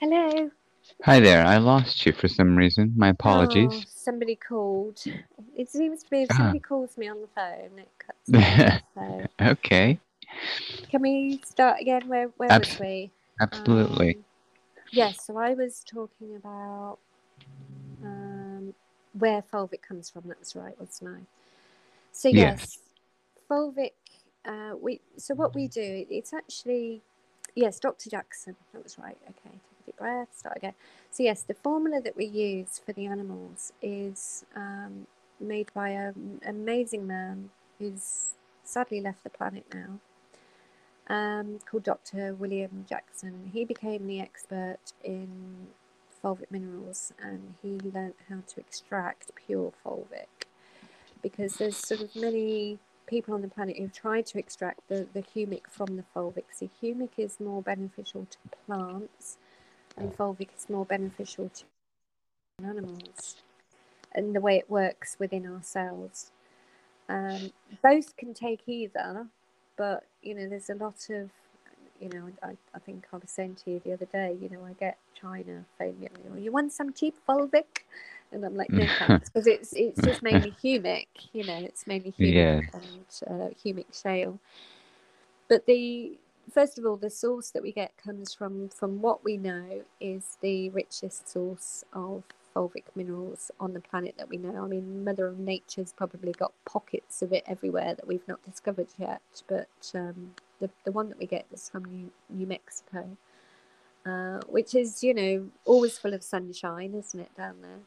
Hello. Hi there. I lost you for some reason. My Oh, apologies. somebody called. It seems to be if Ah. somebody calls me on the phone, it cuts out. So, okay. can we start again? Where where Abs- was we? Absolutely. Um, yes. So I was talking about um, where fulvic comes from. That's right, wasn't I? So Yes. yes, fulvic. Uh, we so what we do. It's actually yes, Dr. Jackson. That was right. Okay, deep breath. Start again. So yes, the formula that we use for the animals is um, made by an amazing man who's sadly left the planet now. Um, called Dr. William Jackson. He became the expert in fulvic minerals and he learnt how to extract pure fulvic because there's sort of many people on the planet who've tried to extract the, the humic from the fulvic. So humic is more beneficial to plants and fulvic is more beneficial to animals and the way it works within our cells. Um, both can take either, but you know, there's a lot of you know, I, I think I was saying to you the other day, you know, I get China phoning me, "Oh, you want some cheap fulvic? And I'm like, no thanks, because it's it's just mainly humic, you know, it's mainly humic Yes. and uh, humic shale. But the first of all, the source that we get comes from from what we know is the richest source of fulvic minerals on the planet that we know. I mean, Mother of Nature's probably got pockets of it everywhere that we've not discovered yet, but um, the the one that we get is from New, New Mexico, uh, which is you know always full of sunshine, isn't it down there?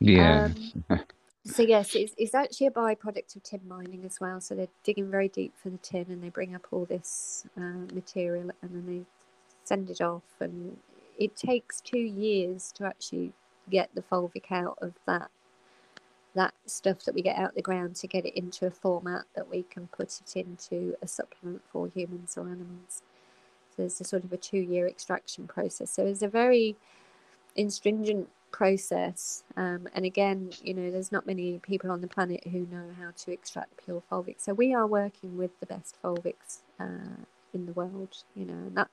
Yeah. Um, so yes, it's, it's actually a byproduct of tin mining as well. So they're digging very deep for the tin, and they bring up all this uh, material, and then they send it off, and it takes two years to actually get the fulvic out of that that stuff that we get out the ground to get it into a format that we can put it into a supplement for humans or animals. So there's a sort of a two-year extraction process. So it's a very stringent process. Um, and again, you know, there's not many people on the planet who know how to extract pure fulvic. So we are working with the best fulvics uh, in the world. You know, and that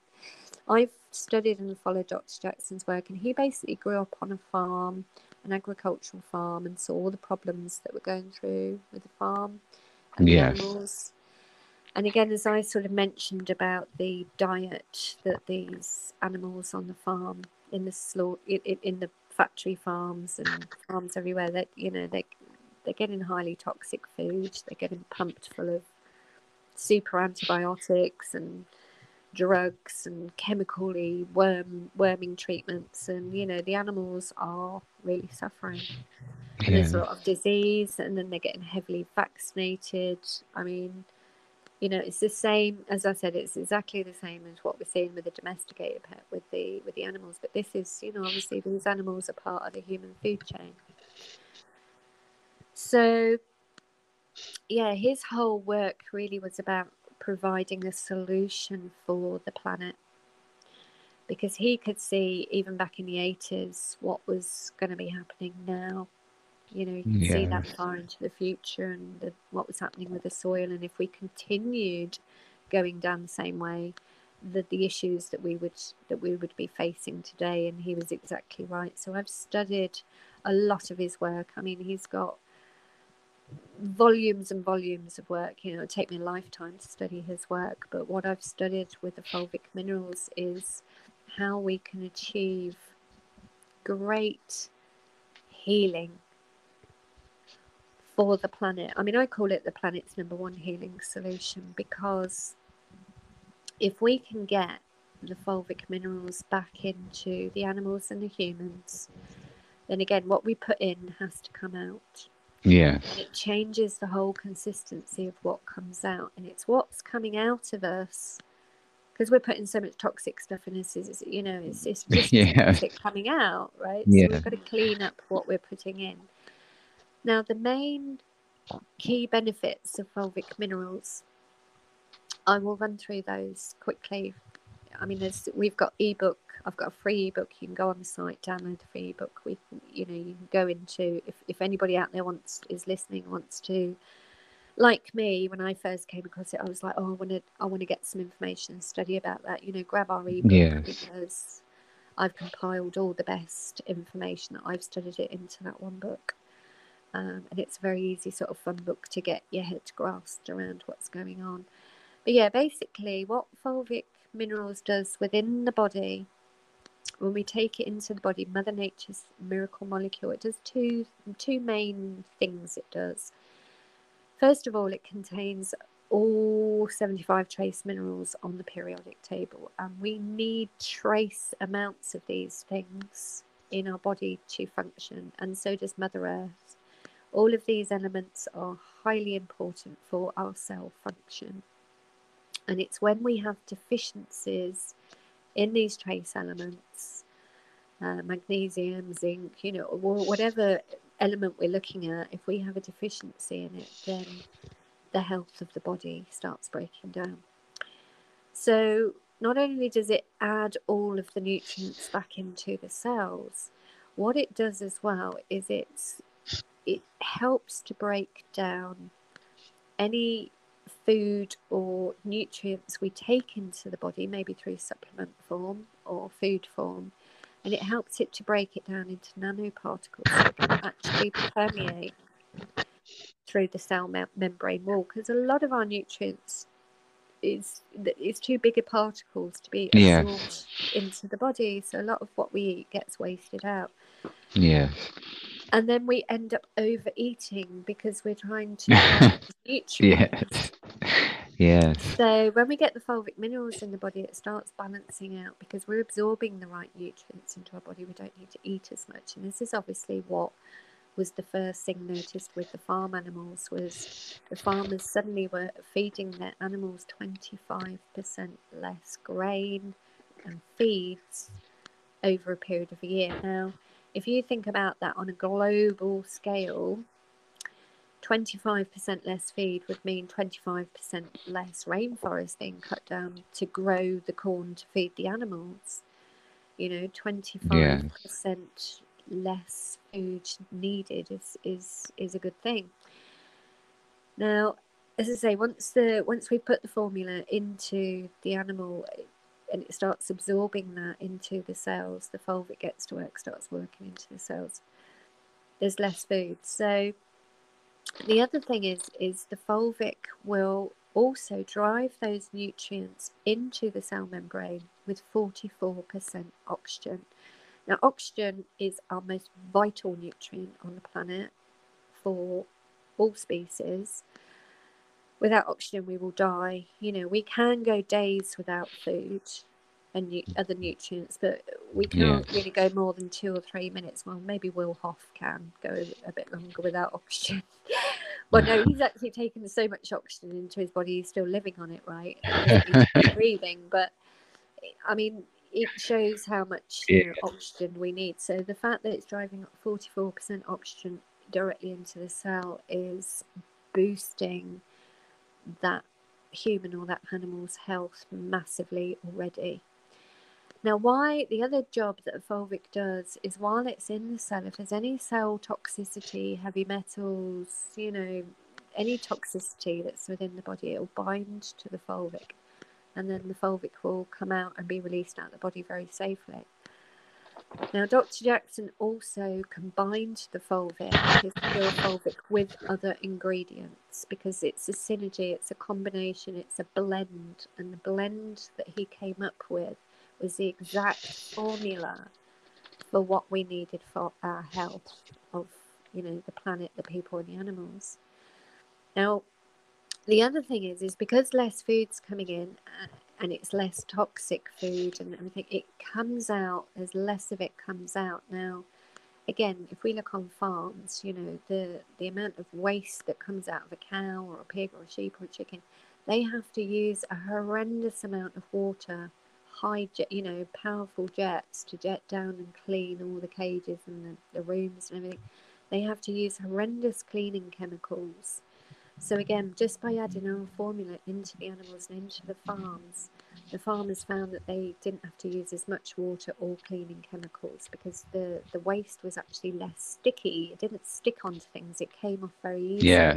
I've studied and followed Dr. Jackson's work, and he basically grew up on a farm, an agricultural farm, and saw all the problems that were going through with the farm and Yes. animals. And again, as I sort of mentioned about the diet that these animals on the farm, in the slaughter, in, in the factory farms and farms everywhere, that you know they they're getting highly toxic food. They're getting pumped full of super antibiotics and drugs and chemically worm worming treatments, and you know the animals are really suffering. And there's a lot of disease, and then they're getting heavily vaccinated. I mean, you know, it's the same as I said. It's exactly the same as what we're seeing with the domesticated pet with the with the animals. But this is, you know, obviously these animals are part of the human food chain. So, yeah, his whole work really was about providing a solution for the planet because he could see even back in the 80s what was going to be happening now you know you can see that far into the future and the, what was happening with the soil. And if we continued going down the same way the, the issues that we would that we would be facing today and he was exactly right. So i've studied a lot of his work. I mean he's got volumes and volumes of work. You know it would take me a lifetime to study his work. But what i've studied with the fulvic minerals is how we can achieve great healing for the planet. I mean, I call it the planet's number one healing solution because if we can get the fulvic minerals back into the animals and the humans, then again, what we put in has to come out. Yes. And it changes the whole consistency of what comes out. And it's what's coming out of us because we're putting so much toxic stuff in us, is, you know, it's, it's just Yeah. coming out, right? So Yeah. we've got to clean up what we're putting in. Now, the main key benefits of fulvic minerals, I will run through those quickly. I mean, there's we've got ebook. I've got a free ebook. You can go on the site, download the free ebook. We, you know, you can go into if, if anybody out there wants is listening wants to, like me, when I first came across it, I was like, oh, I want to, I want to get some information and study about that. You know, grab our ebook Yes. because I've compiled all the best information that I've studied it into that one book. Um, and it's a very easy, sort of fun book to get your head grasped around what's going on. But yeah, basically, what fulvic minerals does within the body, when we take it into the body, Mother Nature's miracle molecule, it does two two main things. It does. First of all, it contains all 75 trace minerals on the periodic table, and we need trace amounts of these things in our body to function, and so does Mother Earth. All of these elements are highly important for our cell function, and it's when we have deficiencies in these trace elements, uh, magnesium, zinc, you know, whatever element we're looking at, if we have a deficiency in it, then the health of the body starts breaking down. So, not only does it add all of the nutrients back into the cells, what it does as well is it's it helps to break down any food or nutrients we take into the body, maybe through supplement form or food form, and it helps it to break it down into nanoparticles that can actually permeate through the cell membrane wall because a lot of our nutrients is is too big a particles to be absorbed into the body so a lot of what we eat gets wasted out. Yes and then we end up overeating because we're trying to nutrients. Yes. Yes. So when we get the fulvic minerals in the body it starts balancing out because we're absorbing the right nutrients into our body. We don't need to eat as much. And this is obviously what was the first thing noticed with the farm animals was the farmers suddenly were feeding their animals 25% less grain and feeds over a period of a year. Now, if you think about that on a global scale, 25% less feed would mean 25% less rainforest being cut down to grow the corn to feed the animals. You know, 25% yeah less food needed is is is a good thing. Now, as I say, once the once we put the formula into the animal and it starts absorbing that into the cells, the fulvic gets to work, starts working into the cells. There's less food. So the other thing is is the fulvic will also drive those nutrients into the cell membrane with 44% oxygen. Now, oxygen is our most vital nutrient on the planet for all species. Without oxygen, we will die. You know, we can go days without food and nu- mm. other nutrients, but we can't really go more than two or three minutes. Well, maybe Wim Hof can go a bit longer without oxygen. well, no, he's actually taken so much oxygen into his body, he's still living on it, right? He's breathing, but I mean, it shows how much you know, oxygen we need. So the fact that it's driving 44% oxygen directly into the cell is boosting that human or that animal's health massively already. Now, why the other job that fulvic does is while it's in the cell, if there's any cell toxicity, heavy metals, you know, any toxicity that's within the body, it'll bind to the fulvic and then the fulvic will come out and be released out of the body very safely. Now, Dr. Jackson also combined the fulvic, his pure fulvic, with other ingredients because it's a synergy, it's a combination, it's a blend. And the blend that he came up with was the exact formula for what we needed for our health of, you know, the planet, the people, and the animals. Now, the other thing is is because less food's coming in and it's less toxic food and everything it comes out as less of it comes out. Now again if we look on farms you know the the amount of waste that comes out of a cow or a pig or a sheep or a chicken they have to use a horrendous amount of water high jet you know powerful jets to jet down and clean all the cages and the, the rooms and everything. They have to use horrendous cleaning chemicals so again, just by adding our formula into the animals and into the farms, the farmers found that they didn't have to use as much water or cleaning chemicals because the, the waste was actually less sticky. It didn't stick onto things, it came off very easily. Yeah.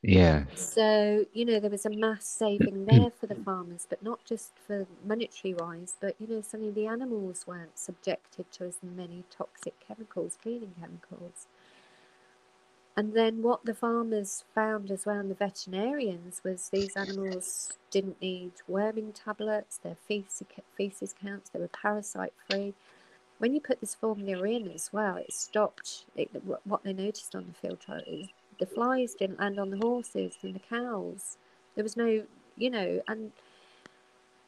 Yeah. So, you know, there was a mass saving there for the farmers, but not just for monetary wise, but, you know, suddenly the animals weren't subjected to as many toxic chemicals, cleaning chemicals. And then what the farmers found as well, and the veterinarians, was these animals didn't need worming tablets, their feces, counts, they were parasite free. When you put this formula in as well, it stopped. It, what they noticed on the field trial is the flies didn't land on the horses and the cows. There was no, you know, and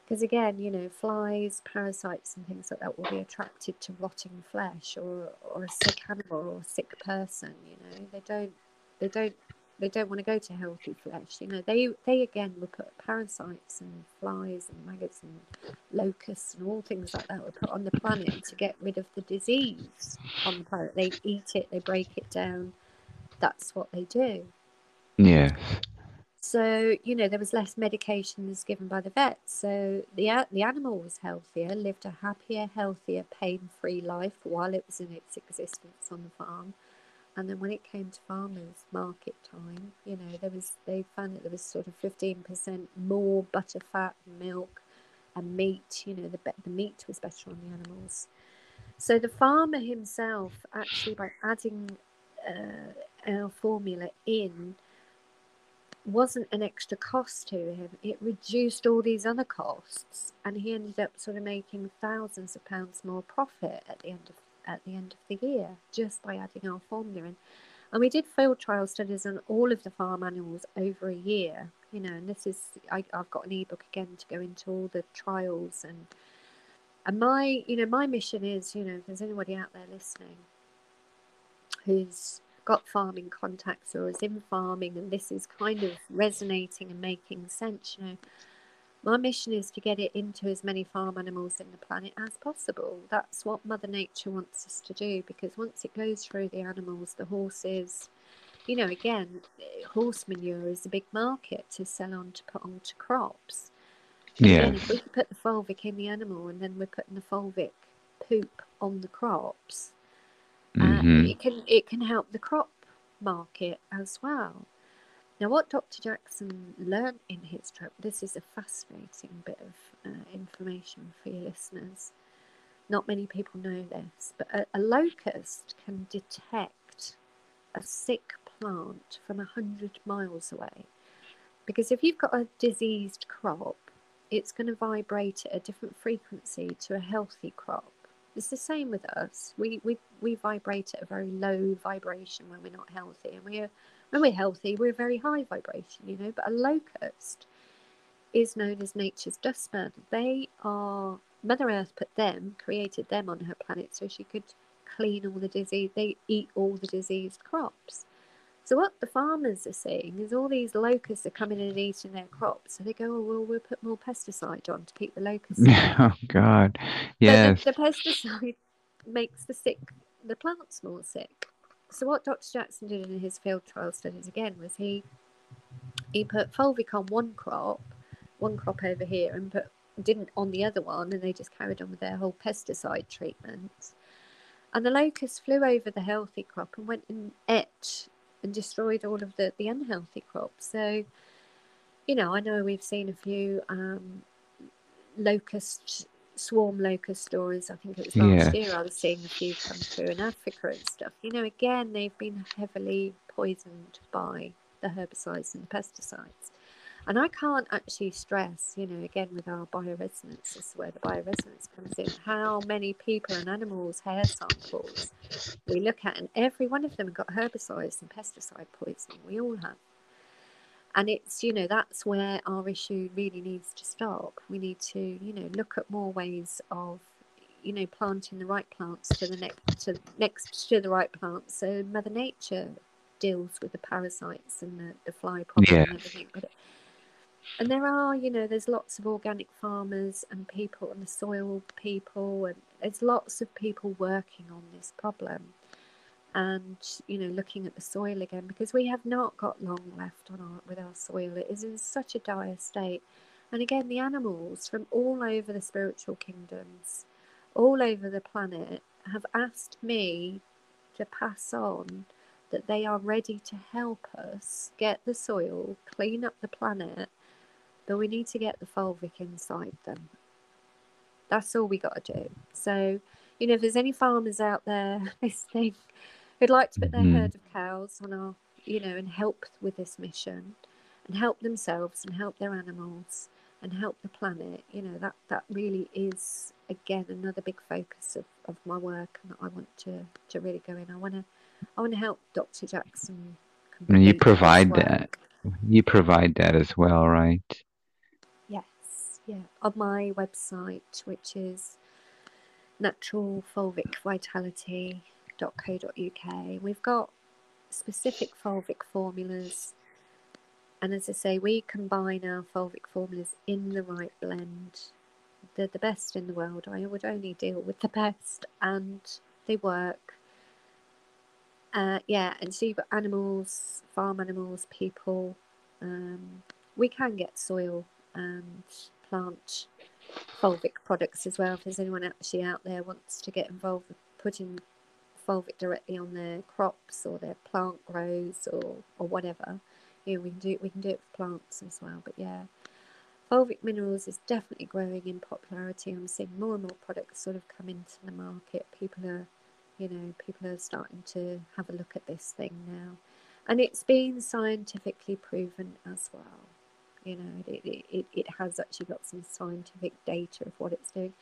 because again, you know, flies, parasites, and things like that will be attracted to rotting flesh or or a sick animal or a sick person. You know, they don't they don't they don't want to go to healthy flesh. You know, they they again will put parasites and flies and maggots and locusts and all things like that were put on the planet to get rid of the disease on the planet. They eat it, they break it down. That's what they do. Yeah. So you know there was less medications given by the vet. So the the animal was healthier, lived a happier, healthier, pain-free life while it was in its existence on the farm. And then when it came to farmers' market time, you know there was they found that there was sort of fifteen percent more butter, fat, milk, and meat. You know the the meat was better on the animals. So the farmer himself actually by adding uh, our formula in wasn't an extra cost to him. It reduced all these other costs, and he ended up sort of making thousands of pounds more profit at the end of at the end of the year just by adding our formula in. And we did field trial studies on all of the farm animals over a year. You know, and this is I, I've got an ebook again to go into all the trials and and my you know my mission is you know if there's anybody out there listening who's got farming contacts or is in farming and this is kind of resonating and making sense, you know, my mission is to get it into as many farm animals in the planet as possible. That's what Mother Nature wants us to do because once it goes through the animals, the horses, you know, again, horse manure is a big market to sell on to put onto crops. Yeah. Again, if we put the fulvic in the animal and then we're putting the fulvic poop on the crops, Mm-hmm. it can it can help the crop market as well. Now, what Dr. Jackson learned in his trip, this is a fascinating bit of uh, information for your listeners. Not many people know this, but a, a locust can detect a sick plant from 100 miles away. Because if you've got a diseased crop, it's going to vibrate at a different frequency to a healthy crop. It's the same with us. We, we, we vibrate at a very low vibration when we're not healthy. And we're, when we're healthy, we're a very high vibration, you know. But a locust is known as nature's dustman. They are, Mother Earth put them, created them on her planet so she could clean all the disease. They eat all the diseased crops. So what the farmers are seeing is all these locusts are coming in and eating their crops. So they go, oh, well, we'll put more pesticide on to keep the locusts. oh God, yes. The, the, pesticide makes the sick, the plants more sick. So what Dr. Jackson did in his field trial studies again was he he put fulvic on one crop, one crop over here, and put didn't on the other one, and they just carried on with their whole pesticide treatments. And the locusts flew over the healthy crop and went and ate and destroyed all of the, the unhealthy crops. So, you know, I know we've seen a few um, locust, swarm locust stories. I think it was last Yeah. year I was seeing a few come through in Africa and stuff. You know, again, they've been heavily poisoned by the herbicides and the pesticides. And I can't actually stress, you know, again with our bioresonance, this is where the bioresonance comes in, how many people and animals' hair samples we look at, and every one of them got herbicides and pesticide poisoning. We all have. And it's, you know, that's where our issue really needs to stop. We need to, you know, look at more ways of, you know, planting the right plants to the next to next to the right plants. So Mother Nature deals with the parasites and the, the fly problem Yeah. and everything. But and there are, you know, there's lots of organic farmers and people and the soil people, and there's lots of people working on this problem. And you know, looking at the soil again because we have not got long left on our with our soil. It is in such a dire state. And again, the animals from all over the spiritual kingdoms, all over the planet, have asked me to pass on that they are ready to help us get the soil, clean up the planet, but we need to get the fulvic inside them. That's all we got to do. So, you know, if there's any farmers out there listening who'd like to put their Mhm. herd of cows on our, you know, and help with this mission and help themselves and help their animals and help the planet, you know, that, that really is, again, another big focus of, of my work and that I want to, to really go in. I want to, I want to help Dr. Jackson. And you provide that. You provide that as well, right? Yeah. On my website, which is naturalfulvicvitality.co.uk, we've got specific fulvic formulas. And as I say, we combine our fulvic formulas in the right blend. They're the best in the world. I would only deal with the best, and they work. Uh, yeah, and so you've got animals, farm animals, people. Um, we can get soil and plant fulvic products as well. If there's anyone actually out there wants to get involved with putting fulvic directly on their crops or their plant grows or, or whatever, you know, we can do we can do it for plants as well. But yeah, fulvic minerals is definitely growing in popularity. I'm seeing more and more products sort of come into the market. People are, you know, people are starting to have a look at this thing now, and it's been scientifically proven as well you know it, it, it, has actually got some scientific data of what it's doing.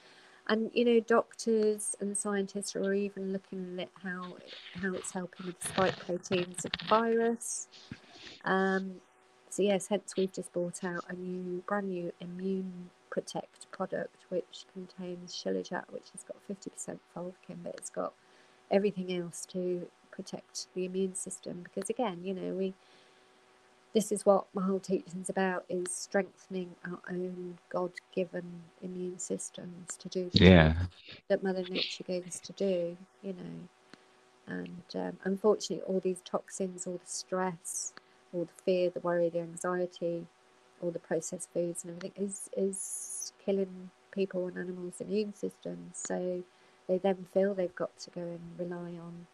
And you know doctors and scientists are even looking at how how it's helping with spike proteins of virus. Um, so yes hence we've just brought out a new brand new immune protect product which contains shilajit which has got 50% fulvic in but it's got everything else to protect the immune system. Because again you know we this is what my whole teaching's about is strengthening our own god-given immune systems to do Yeah. that mother nature gave us to do you know and um, unfortunately all these toxins all the stress all the fear the worry the anxiety all the processed foods and everything is is killing people and animals immune systems so they then feel they've got to go and rely on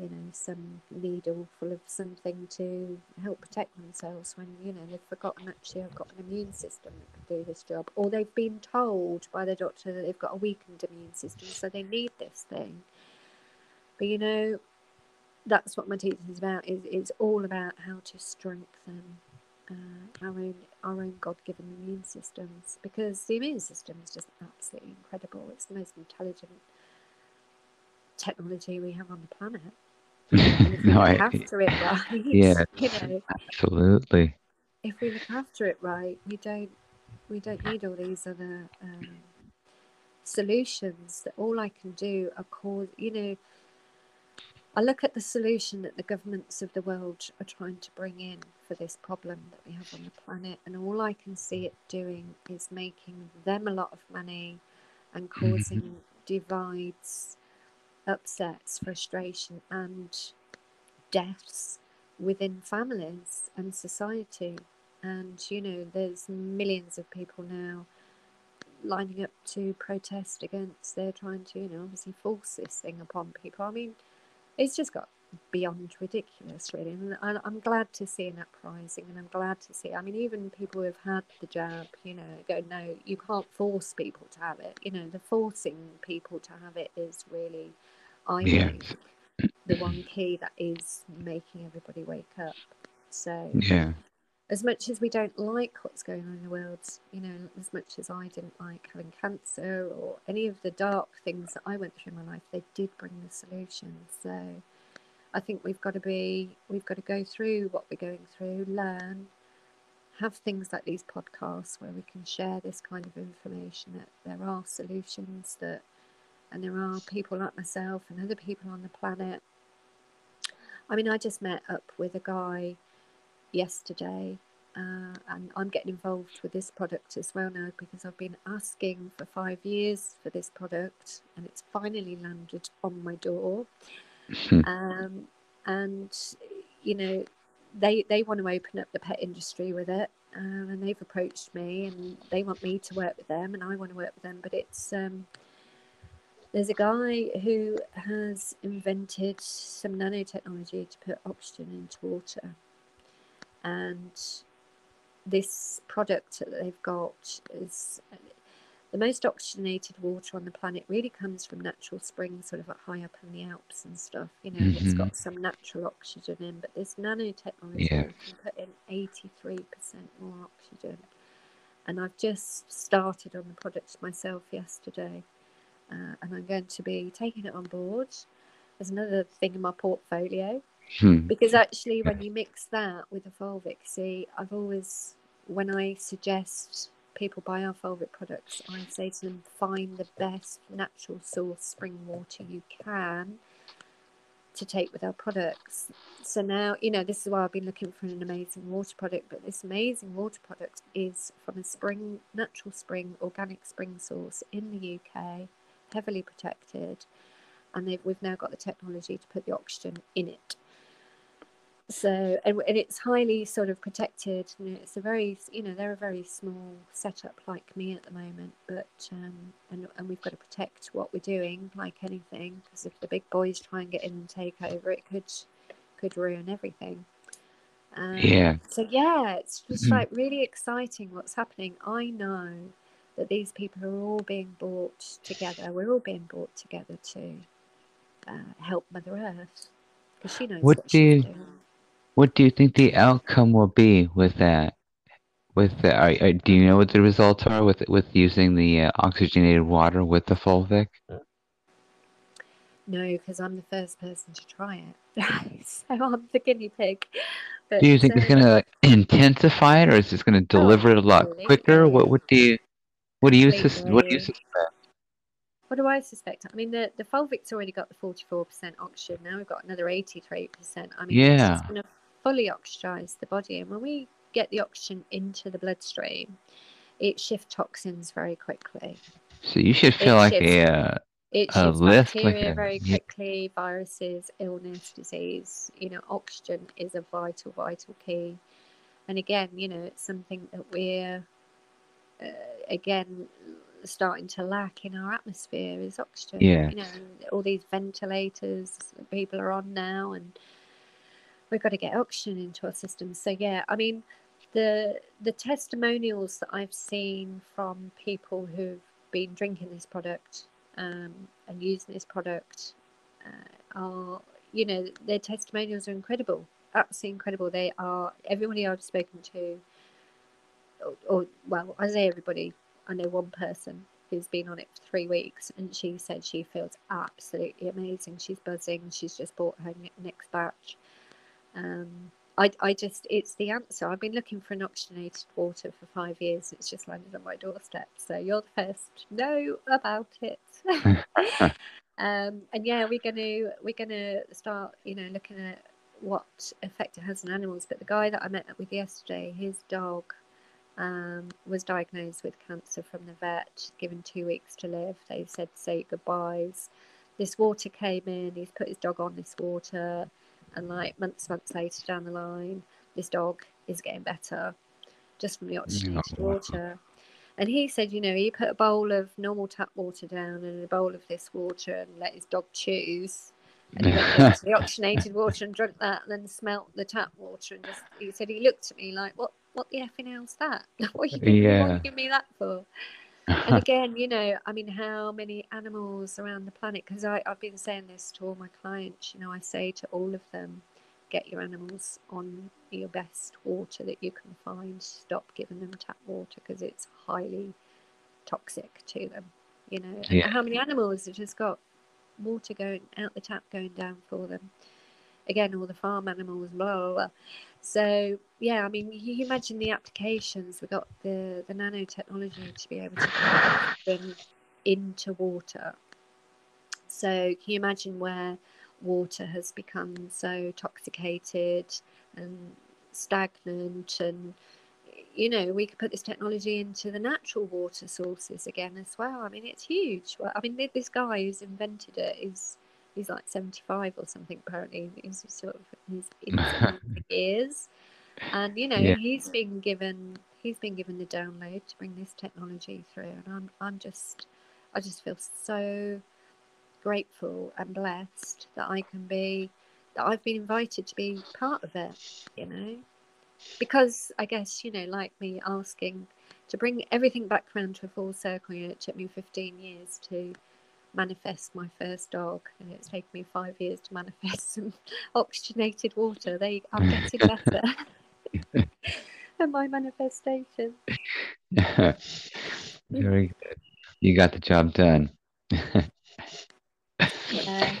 you know, some needle full of something to help protect themselves when, you know, they've forgotten actually I've got an immune system that can do this job. Or they've been told by the doctor that they've got a weakened immune system, so they need this thing. But you know, that's what my teaching is about. Is it's all about how to strengthen uh, our own our own God given immune systems because the immune system is just absolutely incredible. It's the most intelligent technology we have on the planet. And if we no, I, after it right, yes, you know, absolutely. if we look after it right, we don't we don't need all these other um, solutions. That all I can do are cause you know. I look at the solution that the governments of the world are trying to bring in for this problem that we have on the planet, and all I can see it doing is making them a lot of money and causing divides, upsets, frustration, and deaths within families and society. And you know, there's millions of people now lining up to protest against. They're trying to, you know, obviously force this thing upon people. I mean, it's just got beyond ridiculous, really. And I- I'm glad to see an uprising, and I'm glad to see. I mean, even people who've had the jab, you know, go, no, you can't force people to have it. You know, the forcing people to have it is really, I think, the one key that is making everybody wake up. So, Yeah. as much as we don't like what's going on in the world, you know, as much as I didn't like having cancer or any of the dark things that I went through in my life, they did bring the solution. So I think we've got to be, we've got to go through what we're going through, learn, have things like these podcasts where we can share this kind of information that there are solutions that, and there are people like myself and other people on the planet. I mean, I just met up with a guy yesterday. Uh, and I'm getting involved with this product as well now because I've been asking for five years for this product and it's finally landed on my door. Hmm. Um, and you know, they they want to open up the pet industry with it, um, and they've approached me and they want me to work with them, and I want to work with them. But it's um, there's a guy who has invented some nanotechnology to put oxygen into water. And this product that they've got is the most oxygenated water on the planet really comes from natural springs sort of up high up in the alps and stuff you know it's hmm got some natural oxygen in but this nanotechnology Yeah. can put in 83% more oxygen and i've just started on the product myself yesterday uh, and i'm going to be taking it on board as another thing in my portfolio Hmm. because actually when you mix that with the fulvic see i've always when i suggest people buy our fulvic products i say to them find the best natural source spring water you can to take with our products. So now you know this is why i've been looking for an amazing water product but this amazing water product is from a spring natural spring organic spring source in the uk heavily protected and we've now got the technology to put the oxygen in it so and, and it's highly sort of protected you know, it's a very you know they're a very small setup like me at the moment but um and, and we've got to protect what we're doing like anything because if the big boys try and get in and take over it could could ruin everything um, Yeah. so yeah it's just Mhm. like really exciting what's happening i know that these people are all being brought together we're all being brought together to uh, help mother earth because she knows What what, do she's you- doing What do you think the outcome will be with that? With the, are, are, do you know what the results are with with using the uh, oxygenated water with the fulvic? No, because I'm the first person to try it. so I'm the guinea pig. But, Do you think it's uh, gonna like, intensify it, or is it gonna deliver it a lot quicker? What what do you what do you sus- what do you suspect? What do I suspect? I mean, the, the Fulvic's already got the 44% oxygen. Now we've got another 83%. I mean, it's Yeah. just going to fully oxygize the body. And when we get the oxygen into the bloodstream, it shifts toxins very quickly. So you should feel It like shifts- a It A shifts lift like bacteria a- very yeah. quickly, viruses, illness, disease. You know, oxygen is a vital, vital key. And again, you know, it's something that we're, uh, again, starting to lack in our atmosphere is oxygen. Yes. You know, all these ventilators that people are on now, and we've got to get oxygen into our systems. So yeah, I mean, the the testimonials that I've seen from people who've been drinking this product um, and using this product uh, are, you know, their testimonials are incredible, absolutely incredible. They are everybody I've spoken to, or, or well, I say everybody. I know one person who's been on it for three weeks, and she said she feels absolutely amazing. She's buzzing. She's just bought her next batch. Um, I, I just, it's the answer. I've been looking for an oxygenated water for five years. It's just landed on my doorstep. So you're the first to know about it. um, and yeah, we're gonna we're gonna start, you know, looking at what effect it has on animals. But the guy that I met up with yesterday, his dog um, was diagnosed with cancer from the vet, given two weeks to live. They said say goodbyes. This water came in. He's put his dog on this water and like months months later down the line this dog is getting better just from the oxygenated wow. water and he said you know he put a bowl of normal tap water down and a bowl of this water and let his dog choose and he went to the oxygenated water and drank that and then smelt the tap water and just he said he looked at me like what what the effing hell's that what are you giving, me, Yeah. giving me that for and again, you know, I mean, how many animals around the planet? Because I've been saying this to all my clients, you know, I say to all of them, get your animals on your best water that you can find. Stop giving them tap water because it's highly toxic to them, you know. Yeah. how many animals have just got water going out the tap going down for them? Again, all the farm animals, blah, blah, blah. So yeah, I mean, you imagine the applications. We've got the the nanotechnology to be able to put them into water. So can you imagine where water has become so toxicated and stagnant and you know we could put this technology into the natural water sources again as well i mean it's huge i mean this guy who's invented it is he's like 75 or something apparently he's sort of he's in his years and you know Yeah. he's been given he's been given the download to bring this technology through and i'm i'm just i just feel so grateful and blessed that I can be, that I've been invited to be part of it, you know. Because I guess, you know, like me asking to bring everything back around to a full circle, you know, it took me 15 years to manifest my first dog, and it's taken me five years to manifest some oxygenated water. They, I'm getting better and my manifestation. Very good. You got the job done. yeah.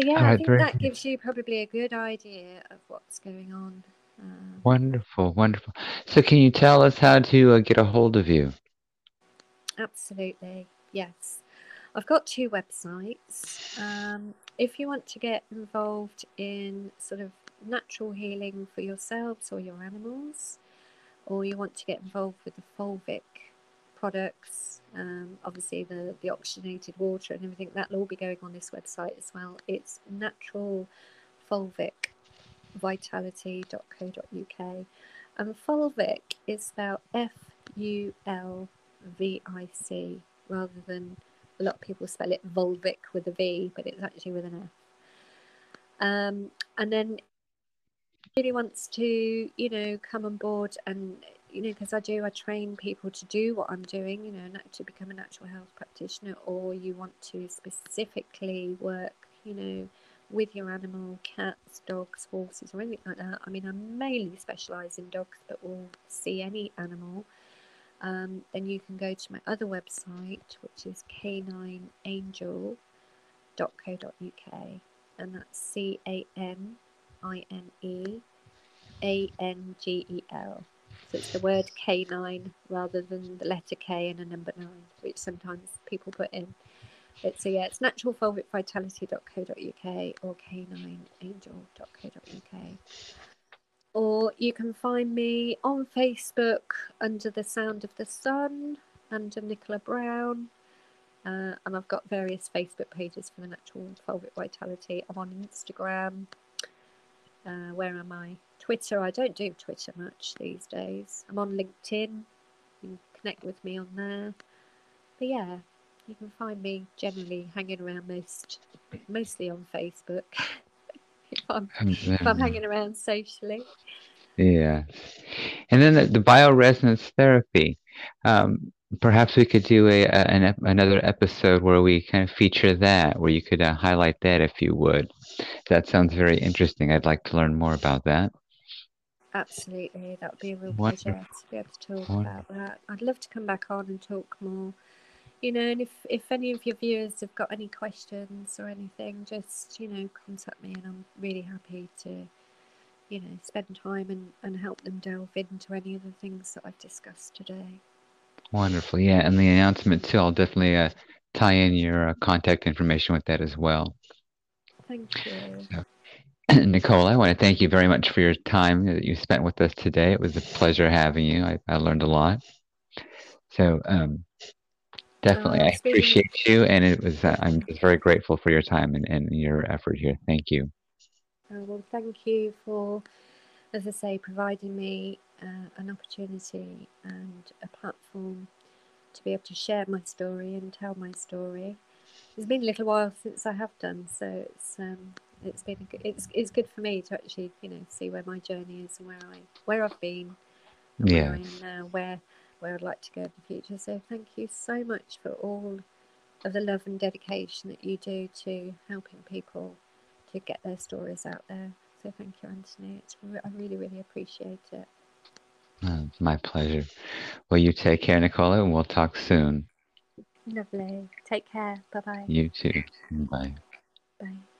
So yeah, I think very that gives you probably a good idea of what's going on. Um, Wonderful, wonderful. So, can you tell us how to uh, get a hold of you? Absolutely, yes. I've got two websites. Um, if you want to get involved in sort of natural healing for yourselves or your animals, or you want to get involved with the Fulvic products, um, obviously the, the oxygenated water and everything, that'll all be going on this website as well. It's natural fulvic vitality.co.uk. And Fulvic is spelled F U L V I C rather than a lot of people spell it vulvic with a V, but it's actually with an F. Um, and then really wants to, you know, come on board and, you know, because I do, I train people to do what I'm doing, you know, to become a natural health practitioner, or you want to specifically work, you know, with your animal, cats, dogs, horses, or anything like that. I mean, I mainly specialise in dogs, but will see any animal. Um, then you can go to my other website, which is canineangel.co.uk, and that's C A N I N E A N G E L. So it's the word canine rather than the letter K and a number nine, which sometimes people put in. But so yeah, it's naturalfulvicvitality.co.uk or canineangel.co.uk. Or you can find me on Facebook under the Sound of the Sun, under Nicola Brown. Uh, and I've got various Facebook pages for the Natural Fulvic Vitality. I'm on Instagram. Uh, where am I? Twitter. I don't do Twitter much these days. I'm on LinkedIn. You connect with me on there. But yeah, you can find me generally hanging around most, mostly on Facebook. if I'm if I'm hanging around socially. Yeah. And then the, the bioresonance therapy. Um, perhaps we could do a, a an, ep- another episode where we kind of feature that, where you could uh, highlight that if you would. That sounds very interesting. I'd like to learn more about that. Absolutely, that would be a real Wonderful. pleasure to be able to talk Wonderful. about that. I'd love to come back on and talk more. You know, and if if any of your viewers have got any questions or anything, just you know, contact me, and I'm really happy to, you know, spend time and and help them delve into any of the things that I've discussed today. Wonderful. Yeah, and the announcement too. I'll definitely uh, tie in your uh, contact information with that as well. Thank you. Nicole, I want to thank you very much for your time that you spent with us today. It was a pleasure having you. I, I learned a lot. So um, definitely, Oh, I appreciate you, and it was uh, I'm just very grateful for your time and, and your effort here. Thank you. Uh, well, thank you for, as I say, providing me uh, an opportunity and a platform to be able to share my story and tell my story. It's been a little while since I have done, so it's um, it's been a g- it's it's good for me to actually you know see where my journey is and where I where I've been yeah, where I am now, where where I'd like to go in the future. So thank you so much for all of the love and dedication that you do to helping people to get their stories out there. So thank you, Anthony. It's I really, really appreciate it. Uh, it's my pleasure. Well, you take care, Nicola, and we'll talk soon. Lovely. Take care. Bye-bye. You too. Bye. Bye.